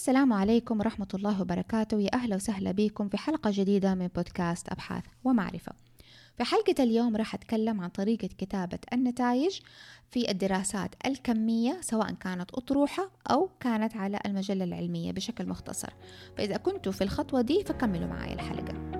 السلام عليكم ورحمة الله وبركاته. يا أهلا وسهلا بكم في حلقة جديدة من بودكاست أبحاث ومعرفة. في حلقة اليوم راح أتكلم عن طريقة كتابة النتائج في الدراسات الكمية سواء كانت أطروحة أو كانت على المجلة العلمية بشكل مختصر. فإذا كنتوا في الخطوة دي فكملوا معي الحلقة.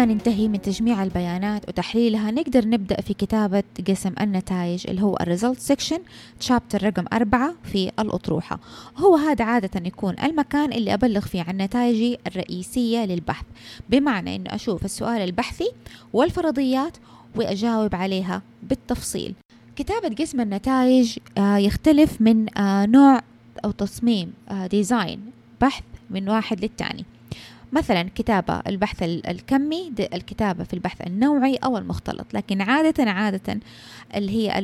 ما ننتهي من تجميع البيانات وتحليلها نقدر نبدأ في كتابة قسم النتائج اللي هو ال result section chapter رقم أربعة في الأطروحة. هو هذا عادة يكون المكان اللي أبلغ فيه عن نتائجي الرئيسية للبحث. بمعنى أنه أشوف السؤال البحثي والفرضيات وأجاوب عليها بالتفصيل. كتابة قسم النتائج آه، يختلف من آه، نوع أو تصميم ديزاين آه، بحث من واحد للتاني. مثلا كتابة البحث الكمي الكتابة في البحث النوعي أو المختلط. لكن عادة عادة اللي هي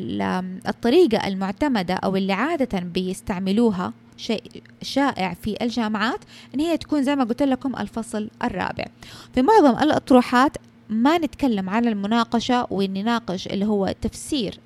الطريقة المعتمدة أو اللي عادة بيستعملوها شيء شائع في الجامعات إن هي تكون زي ما قلت لكم الفصل الرابع. في معظم الأطروحات ما نتكلم عن المناقشة ونناقش اللي هو تفسير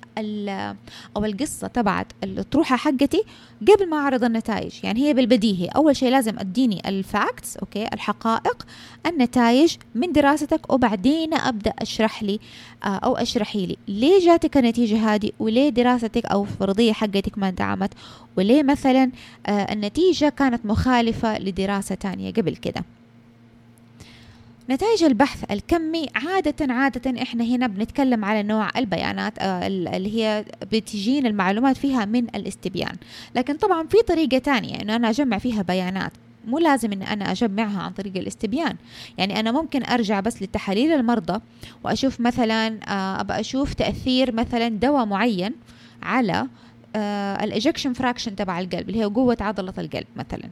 أو القصة تبعت الأطروحة حقتي قبل ما أعرض النتائج. يعني هي بالبديهي. أول شيء لازم أديني ال facts okay الحقائق النتائج من دراستك وبعدين أبدأ أشرح لي آه، أو أشرحي لي ليه جاتك النتيجة هذه وليه دراستك أو الفرضية حقتك ما دعمت وليه مثلا آه، النتيجة كانت مخالفة لدراسة تانية قبل كده. نتائج البحث الكمي عادة عادة إحنا هنا بنتكلم على نوع البيانات آه، اللي هي بتجي المعلومات فيها من الاستبيان. لكن طبعا في طريقة تانية إنه أنا أجمع فيها بيانات. مو لازم إن أنا أجمعها عن طريق الاستبيان. يعني أنا ممكن أرجع بس لتحاليل المرضى وأشوف مثلا آه، ابى أشوف تأثير مثلا دواء معين على آه، ال ejection fraction تبع القلب اللي هي قوة عضلة القلب مثلا.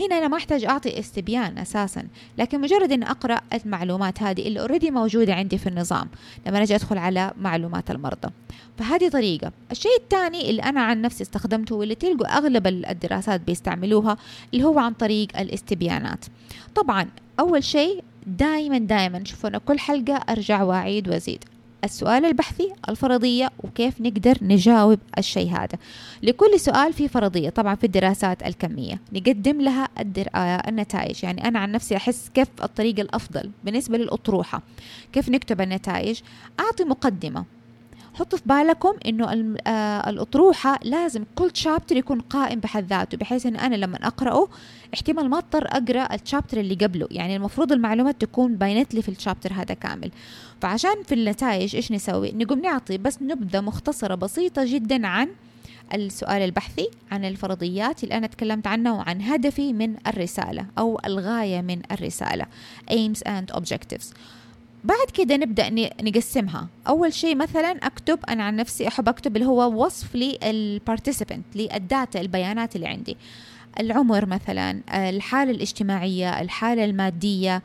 هنا أنا ما أحتاج أعطي استبيان أساسا لكن مجرد أن أقرأ المعلومات هذه اللي أوريدي موجودة عندي في النظام لما أجي أدخل على معلومات المرضى. فهذه طريقة. الشيء الثاني اللي أنا عن نفسي استخدمته واللي تلقوا أغلب الدراسات بيستعملوها اللي هو عن طريق الاستبيانات. طبعا أول شيء دائما دائما شوفوا أنا كل حلقة أرجع وأعيد وأزيد. السؤال البحثي الفرضية وكيف نقدر نجاوب الشيء هذا. لكل سؤال في فرضية طبعا في الدراسات الكمية. نقدم لها الدر... آه النتائج. يعني أنا عن نفسي أحس كيف الطريقة الأفضل بالنسبة للأطروحة. كيف نكتب النتائج؟ أعطي مقدمة. حطوا في بالكم إنه آه، الأطروحة لازم كل شابتر يكون قائم بحد ذاته بحيث إن أنا لما أقرأه احتمال ما أضطر أقرأ الشابتر اللي قبله. يعني المفروض المعلومات تكون باينت لي في الشابتر هذا كامل. فعشان في النتائج إيش نسوي؟ نقوم نعطي بس نبذة مختصرة بسيطة جدا عن السؤال البحثي عن الفرضيات اللي أنا تكلمت عنها وعن هدفي من الرسالة أو الغاية من الرسالة. Aims and objectives. بعد كده نبدأ نقسمها. أول شيء مثلا أكتب أنا عن نفسي أحب أكتب اللي هو وصف للبارتيسيبنت للداتا البيانات اللي عندي. العمر مثلا الحالة الاجتماعية الحالة المادية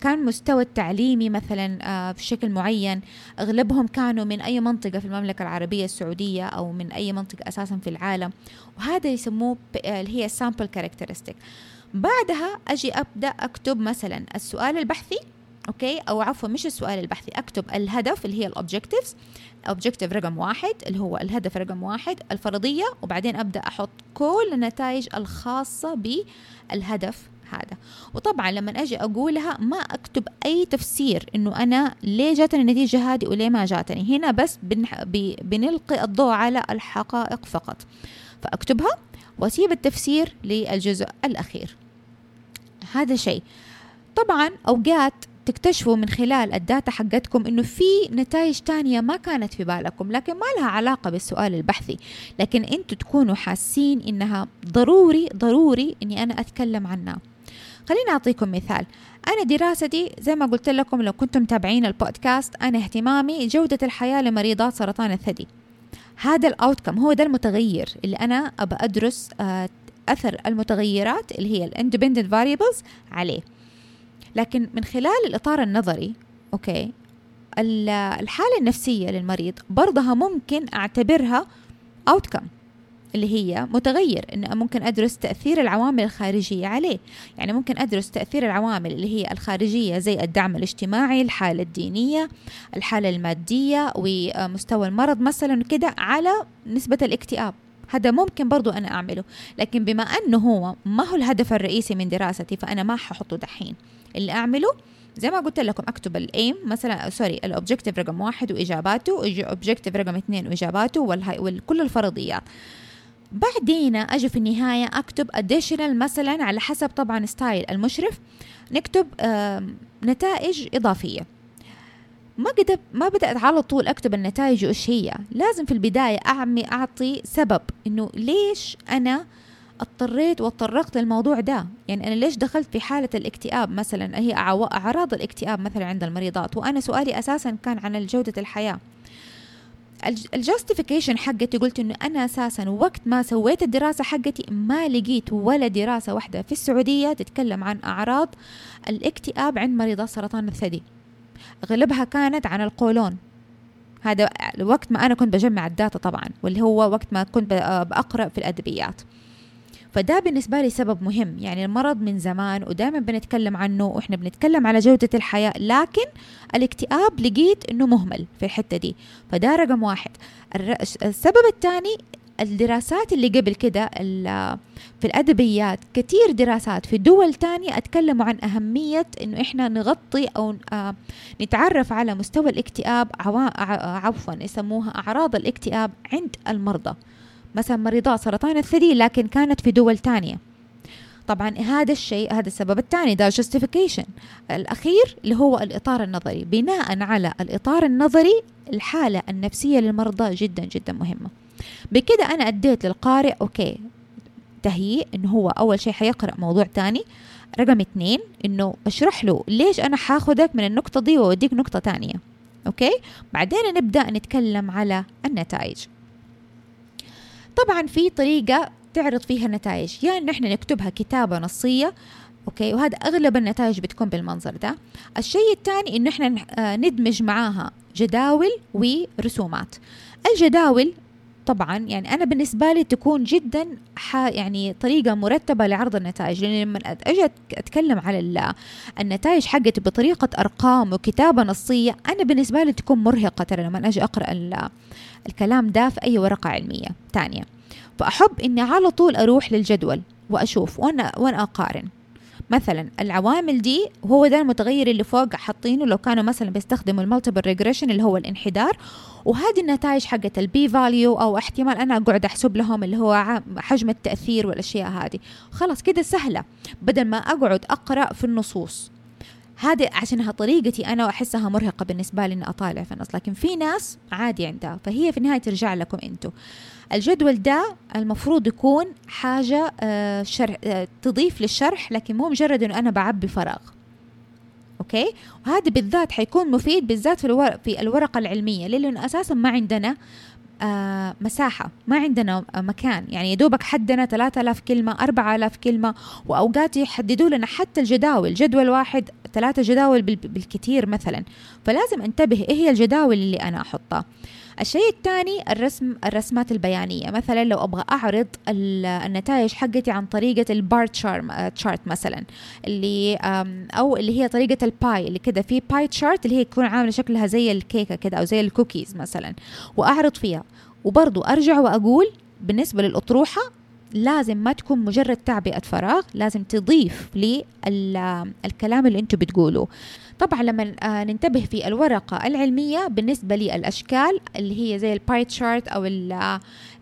كان مستوى التعليمي مثلا آه، بشكل معين. أغلبهم كانوا من أي منطقة في المملكة العربية السعودية أو من أي منطقة أساسا في العالم. وهذا يسموه اللي هي sample characteristic. بعدها أجي أبدأ أكتب مثلا السؤال البحثي. Okay? أو عفوا مش السؤال البحثي أكتب الهدف اللي هي ال objectives objective رقم واحد اللي هو الهدف رقم واحد الفرضية وبعدين أبدأ أحط كل النتائج الخاصة بالهدف هذا. وطبعا لما أجي أقولها ما أكتب أي تفسير إنه أنا ليه جاتني النتيجة هذه وليه ما جاتني. هنا بس بنلقي الضوء على الحقائق فقط. فأكتبها وأسيب التفسير للجزء الأخير. هذا شيء. طبعا أوقات تكتشفوا من خلال ال data حقتكم إنه في نتائج تانية ما كانت في بالكم لكن ما لها علاقة بالسؤال البحثي. لكن أنتوا تكونوا حاسين إنها ضروري ضروري إني أنا أتكلم عنها. خليني أعطيكم مثال. أنا دراستي زي ما قلت لكم لو كنتم متابعين البودكاست أنا اهتمامي جودة الحياة لمريضات سرطان الثدي. هذا ال outcome هو ده المتغير اللي أنا أبى أدرس آه، أثر المتغيرات اللي هي ال independent variables عليه. لكن من خلال الإطار النظري okay الحالة النفسية للمريض برضها ممكن أعتبرها outcome اللي هي متغير إن ممكن أدرس تأثير العوامل الخارجية عليه. يعني ممكن أدرس تأثير العوامل اللي هي الخارجية زي الدعم الاجتماعي الحالة الدينية الحالة المادية ومستوى المرض مثلا كده على نسبة الاكتئاب. هذا ممكن برضو أنا أعمله. لكن بما أنه هو ما هو الهدف الرئيسي من دراستي فأنا ما ححطه دحين. اللي أعمله. زي ما قلت لكم أكتب ال aim مثلا sorry ال objective رقم واحد وإجاباته objective رقم اثنين وإجاباته وكل الفرضيات. بعدين أجي في النهاية أكتب additional مثلا على حسب طبعا style المشرف. نكتب نتائج إضافية. ما قد ما بدأت على طول أكتب النتائج وإيش هي. لازم في البداية أعمي أعطي سبب إنه ليش أنا اضطريت وتطرقت للموضوع ده. يعني أنا ليش دخلت في حالة الاكتئاب مثلا؟ هي أعراض الاكتئاب مثلا عند المريضات. وأنا سؤالي أساسا كان عن جودة الحياة. ال justification حقتي قلت إنه أنا أساسا وقت ما سويت الدراسة حقتي ما لقيت ولا دراسة واحدة. في السعودية تتكلم عن أعراض الاكتئاب عند مريضات سرطان الثدي. اغلبها كانت عن القولون. هذا وقت ما أنا كنت بجمع الداتا طبعا واللي هو وقت ما كنت بقرا في الأدبيات. فده بالنسبة لي سبب مهم. يعني المرض من زمان ودائما بنتكلم عنه وإحنا بنتكلم على جودة الحياة لكن الاكتئاب لقيت إنه مهمل في الحتة دي. فده رقم واحد. السبب الثاني الدراسات اللي قبل كده في الأدبيات كثير دراسات في دول تانية أتكلموا عن أهمية إنه إحنا نغطي أو آه، نتعرف على مستوى الاكتئاب عفوا يسموها أعراض الاكتئاب عند المرضى. مثلا مريضات سرطان الثدي لكن كانت في دول تانية. طبعا هذا الشيء هذا السبب الثاني ده justification. الأخير اللي هو الإطار النظري. بناء على الإطار النظري الحالة النفسية للمرضى جدا جدا مهمة. بكده أنا أديت للقارئ okay تهيئ إنه هو أول شيء حيقرأ موضوع تاني. رقم اثنين إنه أشرح له ليش أنا حاخذك من النقطة دي وأوديك نقطة تانية. okay؟ بعدين نبدأ نتكلم على النتائج. طبعا في طريقة تعرض فيها النتائج. يا يعني إن إحنا نكتبها كتابة نصية okay وهذا أغلب النتائج بتكون بالمنظر ده. الشيء الثاني انه إحنا آه، ندمج معاها جداول ورسومات. الجداول طبعا يعني أنا بالنسبة لي تكون جدا يعني طريقة مرتبة لعرض النتائج. لأن لما أجي أتكلم على النتائج حقتي بطريقة أرقام وكتابة نصية أنا بالنسبة لي تكون مرهقة ترى لما أجي أقرأ الكلام ده في أي ورقة علمية تانية. فأحب إني على طول أروح للجدول وأشوف وأنا وأنا أقارن. مثلا العوامل دي هو ده المتغير اللي فوق حاطينه لو كانوا مثلا بيستخدموا ال multiple regression اللي هو الانحدار وهذه النتائج حقت ال P value أو احتمال أنا أقعد أحسب لهم اللي هو حجم التأثير والأشياء هذه. خلاص كده سهلة. بدل ما أقعد أقرأ في النصوص. هذه عشانها طريقتي أنا وأحسها مرهقة بالنسبة لي إني أطالع في النص. لكن في ناس عادي عندها فهي في النهاية ترجع لكم أنتم الجدول ده المفروض يكون حاجة آه، شرح آه، تضيف للشرح لكن مو مجرد إنه أنا بعبي فراغ. okay؟ وهذا بالذات حيكون مفيد بالذات في في الورقة العلمية لأنه أساسا ما عندنا آه مساحة. ما عندنا مكان. يعني يدوبك حدنا 3000 كلمة 4000 كلمة وأوقات يحددوا لنا حتى الجداول. جدول واحد ثلاثة جداول بالكثير مثلا. فلازم أنتبه إيه هي الجداول اللي أنا أحطها؟ الشيء الثاني الرسم الرسمات البيانية. مثلا لو أبغى أعرض النتائج حقتي عن طريقة ال bar chart مثلا اللي أو اللي هي طريقة ال pie اللي كده. في pie chart اللي هي تكون عاملة شكلها زي الكيكة كده أو زي الكوكيز مثلا وأعرض فيها. وبرضو أرجع وأقول بالنسبة للأطروحة لازم ما تكون مجرد تعبئة فراغ لازم تضيف للكلام اللي أنتم بتقولوه. طبعا لما آه، ننتبه في الورقة العلمية بالنسبة لي الأشكال اللي هي زي ال pie chart أو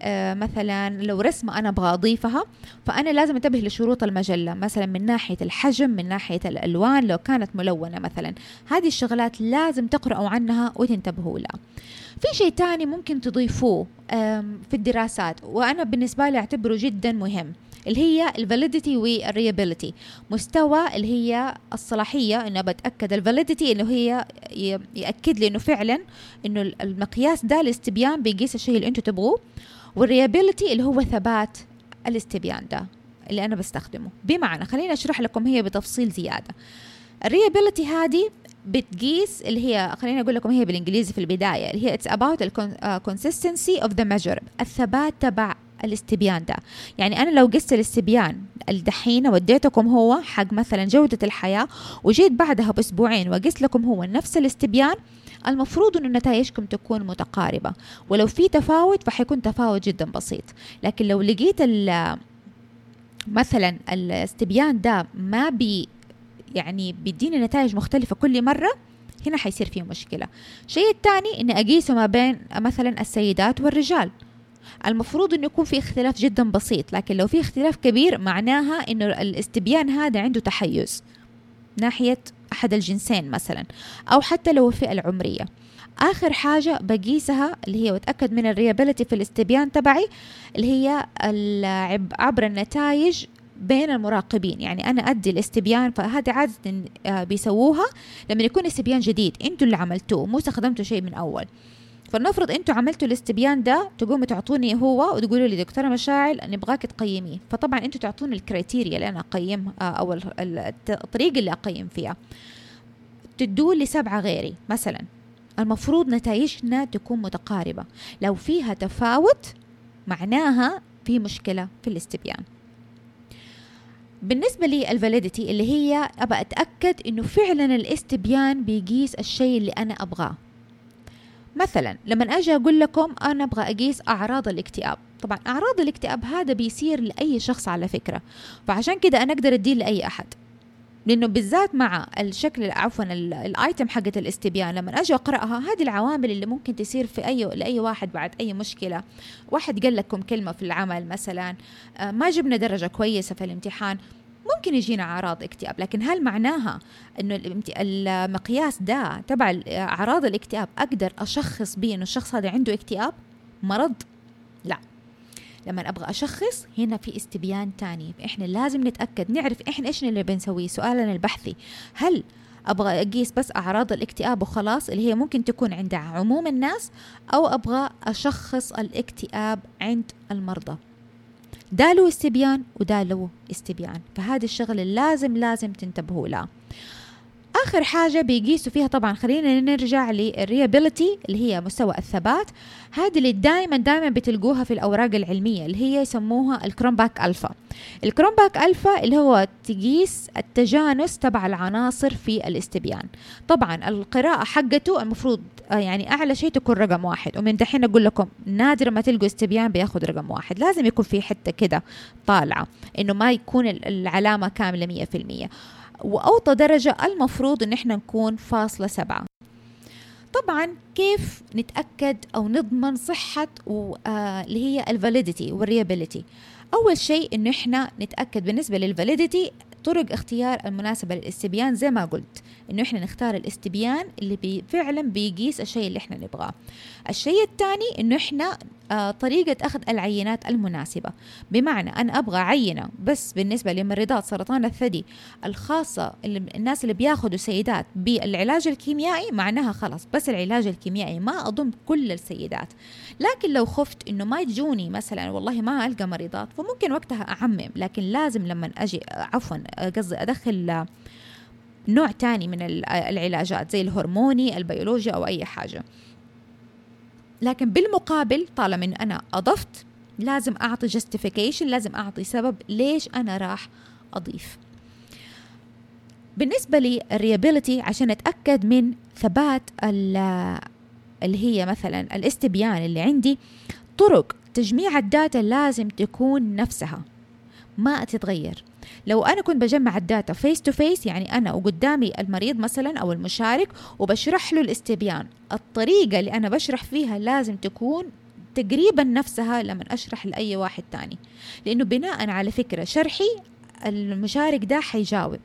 آه، مثلا لو رسمة أنا أبغى أضيفها فأنا لازم أنتبه لشروط المجلة مثلا من ناحية الحجم من ناحية الألوان لو كانت ملونة مثلا. هذه الشغلات لازم تقرأوا عنها وتنتبهوا لها. في شيء تاني ممكن تضيفوه في الدراسات وأنا بالنسبة لي أعتبره جدا مهم. اللي هي ال validity وال reliability مستوى اللي هي الصلاحية إنه بتأكد ال validity إنه هي يأكد لي إنه فعلا إنه المقياس ده الاستبيان بيقيس الشيء اللي أنتم تبغوه. وال reliability اللي هو ثبات الاستبيان ده اللي أنا بستخدمه. بمعنى خليني أشرح لكم هي بتفصيل زيادة. ال reliability هذه بتقيس اللي هي خليني أقول لكم هي بالإنجليزي في البداية اللي هي it's about the consistency of the measure الثبات تبع الاستبيان ده. يعني أنا لو قست الاستبيان الدحين وديتكم هو حق مثلا جودة الحياة وجيت بعدها بأسبوعين وقست لكم هو نفس الاستبيان المفروض إنه نتائجكم تكون متقاربة. ولو في تفاوت فحيكون تفاوت جدا بسيط. لكن لو لقيت مثلا الاستبيان ده ما بي يعني بيديني نتائج مختلفة كل مرة هنا حيصير فيه مشكلة. الشيء الثاني إني أقيسه ما بين مثلا السيدات والرجال. المفروض إنه يكون في اختلاف جدا بسيط لكن لو في اختلاف كبير معناها إنه الاستبيان هذا عنده تحيز ناحية أحد الجنسين مثلا أو حتى لو الفئة العمرية. آخر حاجة بقيسها اللي هي وأتأكد من ال reliability في الاستبيان تبعي اللي هي عبر النتائج بين المراقبين. يعني أنا أدي الاستبيان فهذه عادة آه، بيسووها لما يكون استبيان جديد. إنتوا اللي عملتوه مو استخدمتوا شيء من أول. فلنفرض أنتوا عملتوا الاستبيان ده تقوموا تعطوني هو وتقولوا لي دكتورة مشاعل نبغاك تقيميه فطبعا أنتوا تعطوني ال criteria اللي أنا أقيم آه، أو الطريقة اللي أقيم فيها. تدوا لي سبعة غيري مثلا. المفروض نتائجنا تكون متقاربة. لو فيها تفاوت معناها في مشكلة في الاستبيان بالنسبة لي الفاليديتي اللي هي أبى أتأكد إنه فعلا الاستبيان بيقيس الشيء اللي أنا أبغاه. مثلا لما أجي أقول لكم أنا أبغى أقيس أعراض الاكتئاب. طبعا أعراض الاكتئاب هذا بيصير لأي شخص على فكرة. فعشان كده أنا أقدر أديه لأي أحد. لأنه بالذات مع الشكل عفوا الآيتم حقت الاستبيان لما أجي أقرأها هذه العوامل اللي ممكن تصير في أي لأي واحد بعد أي مشكلة. واحد قال لكم كلمة في العمل مثلا آه، ما جبنا درجة كويسة في الامتحان. ممكن يجينا أعراض اكتئاب لكن هل معناها إنه المقياس ده تبع أعراض الاكتئاب أقدر أشخص به إنه الشخص هذا عنده اكتئاب؟ مرض؟ لا. لما أبغى أشخص هنا في استبيان تاني. إحنا لازم نتأكد نعرف إحنا إيش اللي بنسويه؟ سؤالنا البحثي. هل أبغى أقيس بس أعراض الاكتئاب وخلاص اللي هي ممكن تكون عند عموم الناس أو أبغى أشخص الاكتئاب عند المرضى؟ له استبيان وده له استبيان. فهذه الشغلة لازم لازم تنتبهوا لها. آخر حاجة بيقيسوا فيها طبعا خلينا نرجع للريابيلتي اللي هي مستوى الثبات. هذه اللي دائما دائما بتلقوها في الأوراق العلمية اللي هي يسموها ال Cronbach alpha ال Cronbach alpha اللي هو تقيس التجانس تبع العناصر في الاستبيان. طبعا القراءة حقته المفروض آه، يعني أعلى شيء تكون رقم واحد. ومن دحين أقول لكم نادر ما تلقوا استبيان بياخذ رقم واحد. لازم يكون في حتة كده طالعة إنه ما يكون العلامة كاملة 100% وأوطى درجة المفروض إن إحنا نكون فاصلة سبعة. طبعا كيف نتأكد أو نضمن صحة آه، اللي هي ال validity وال reliability أول شيء إنه إحنا نتأكد بالنسبة لل validity طرق اختيار المناسبة للاستبيان زي ما قلت إنه إحنا نختار الاستبيان اللي بي فعلا بيقيس الشيء اللي إحنا نبغاه. الشيء الثاني إنه إحنا آه طريقة أخذ العينات المناسبة. بمعنى أنا أبغى عينة بس بالنسبة لمريضات سرطان الثدي الخاصة الناس اللي بياخذوا سيدات بالعلاج الكيميائي معناها خلاص بس العلاج الكيميائي ما أضم كل السيدات. لكن لو خفت إنه ما تجوني مثلا والله ما ألقى مريضات فممكن وقتها أعمم. لكن لازم لما أجي عفوا قصدي أدخل نوع تاني من العلاجات زي الهرموني البيولوجيا أو أي حاجة. لكن بالمقابل طالما إن أنا أضفت لازم أعطي justification لازم أعطي سبب ليش أنا راح أضيف. بالنسبة لل reliability عشان أتأكد من ثبات اللي هي مثلا الاستبيان اللي عندي طرق تجميع ال data لازم تكون نفسها ما تتغير. لو أنا كنت بجمع ال data face to face يعني أنا وقدامي المريض مثلا أو المشارك وبشرح له الاستبيان. الطريقة اللي أنا بشرح فيها لازم تكون تقريبا نفسها لما أشرح لأي واحد تاني. لأنه بناء على فكرة شرحي المشارك ده حيجاوب.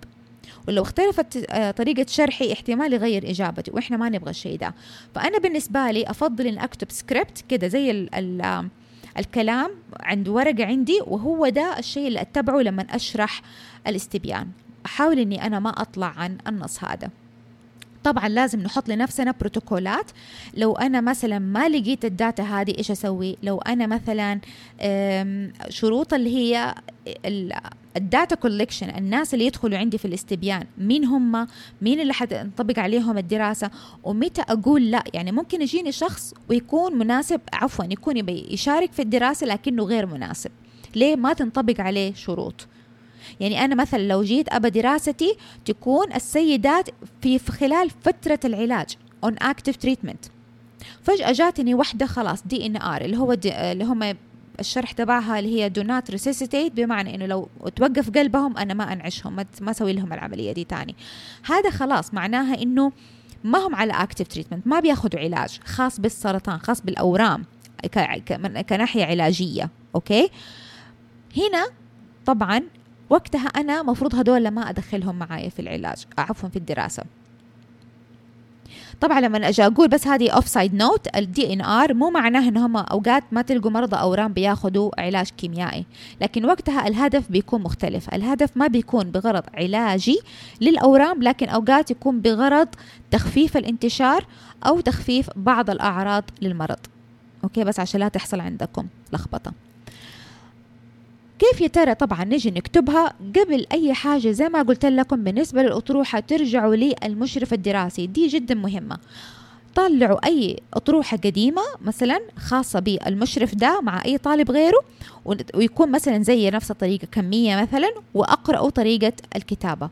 ولو اختلفت آه، طريقة شرحي احتمال يغير إجابتي وإحنا ما نبغى الشيء ده. فأنا بالنسبة لي أفضل إن أكتب سكريبت كده زي ال الكلام عند ورقة عندي وهو ده الشيء اللي أتبعه لما أشرح الاستبيان. أحاول أني أنا ما أطلع عن النص هذا. طبعا لازم نحط لنفسنا بروتوكولات. لو أنا مثلا ما لقيت ال data هذه إيش أسوي؟ لو أنا مثلا شروط اللي هي ال data collection الناس اللي يدخلوا عندي في الاستبيان مين هم؟ مين اللي حتنطبق عليهم الدراسة؟ ومتى أقول لا؟ يعني ممكن يجيني شخص ويكون مناسب عفوا يكون يشارك في الدراسة لكنه غير مناسب. ليه ما تنطبق عليه شروط؟ يعني أنا مثلا لو جيت أبى دراستي تكون السيدات في خلال فترة العلاج on active treatment. فجأة جاتني واحدة خلاص DNR اللي هو اللي هم الشرح تبعها اللي هي do not resuscitate بمعنى إنه لو توقف قلبهم أنا ما أنعشهم ما أسوي لهم العملية دي تاني. هذا خلاص معناها إنه ما هم على active treatment ما بياخذوا علاج خاص بالسرطان خاص بالأورام كناحية علاجية أوكي؟ هنا طبعا وقتها أنا مفروض هدول ما أدخلهم معايا في العلاج عفوا في الدراسة. طبعا لما أجي أقول بس هذه as a side note ال DNR مو معناه إن هم أوقات ما تلقوا مرضى اورام بياخذوا علاج كيميائي. لكن وقتها الهدف بيكون مختلف. الهدف ما بيكون بغرض علاجي للأورام لكن أوقات يكون بغرض تخفيف الانتشار أو تخفيف بعض الأعراض للمرض. أوكي؟ بس عشان لا تحصل عندكم لخبطة. كيف يا ترى طبعا نجي نكتبها قبل أي حاجة؟ زي ما قلت لكم بالنسبة للأطروحة ترجعوا للمشرف الدراسي. دي جدا مهمة. طلعوا أي أطروحة قديمة مثلا خاصة بالمشرف ده مع أي طالب غيره ويكون مثلا زي نفس الطريقة كمية مثلا وأقرأوا طريقة الكتابة.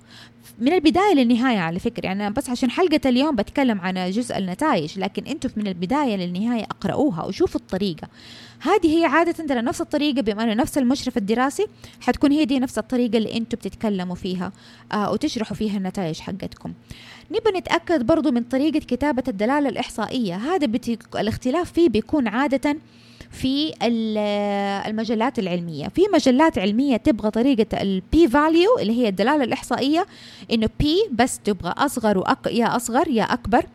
من البداية للنهاية على فكرة. يعني بس عشان حلقة اليوم بتكلم عن جزء النتائج لكن أنتم من البداية للنهاية اقرأوها وشوفوا الطريقة. هذه هي عادة ترى نفس الطريقة بما إنه نفس المشرف الدراسي حتكون هي دي نفس الطريقة اللي أنتم بتتكلموا فيها آه وتشرحوا فيها النتائج حقتكم. نبى نتأكد برضو من طريقة كتابة الدلالة الإحصائية. هذا. الاختلاف فيه بيكون عادة في المجلات العلمية. في مجلات علمية تبغى طريقة ال P value اللي هي الدلالة الإحصائية إنه P بس تبغى أصغر وأك يا أصغر يا أكبر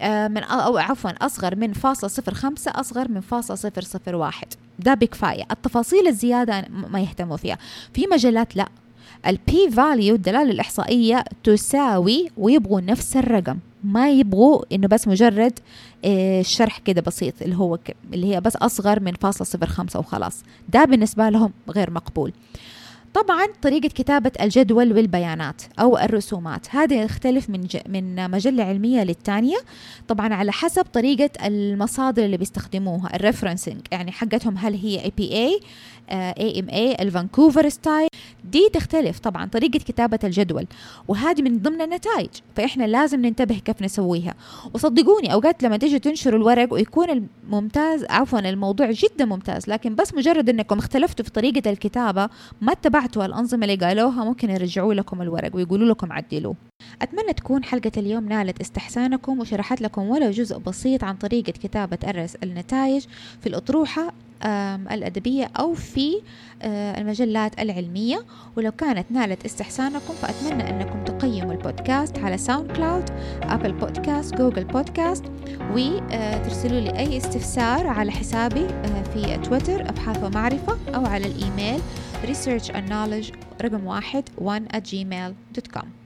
آه، من أو عفوا أصغر من فاصلة صفر خمسة أصغر من فاصلة صفر صفر واحد. ده بكفاية التفاصيل الزيادة ما يهتموا فيها. في مجلات لا. ال P value الدلالة الإحصائية تساوي ويبغوا نفس الرقم. ما يبغوا إنه بس مجرد آه، شرح كده بسيط اللي هو اللي هي بس أصغر من فاصلة صفر خمسة وخلاص. ده بالنسبة لهم غير مقبول. طبعا طريقة كتابة الجدول والبيانات أو الرسومات هذا يختلف من ج... من مجلة علمية للتانية. طبعا على حسب طريقة المصادر اللي بيستخدموها ال referencing يعني حقتهم هل هي AMA ال Vancouver style. دي تختلف طبعا طريقة كتابة الجدول وهذه من ضمن النتائج فإحنا لازم ننتبه كيف نسويها. وصدقوني أوقات لما تيجي تنشروا الورق ويكون الممتاز عفوا الموضوع جدا ممتاز لكن بس مجرد أنكم اختلفتوا في طريقة الكتابة ما اتبعتوا الأنظمة اللي قالوها ممكن يرجعوا لكم الورق ويقولوا لكم عدلوه. أتمنى تكون حلقة اليوم نالت استحسانكم وشرحت لكم ولو جزء بسيط عن طريقة كتابة أرس النتائج في الأطروحة الأدبية أو في آه، المجلات العلمية. ولو كانت نالت استحسانكم فأتمنى أنكم تقيموا البودكاست على ساوند كلاود أبل بودكاست جوجل بودكاست وترسلوا لي أي استفسار على حسابي آه، في تويتر أبحاث ومعرفة أو على الإيميل research and knowledge رقم واحد one at gmail.com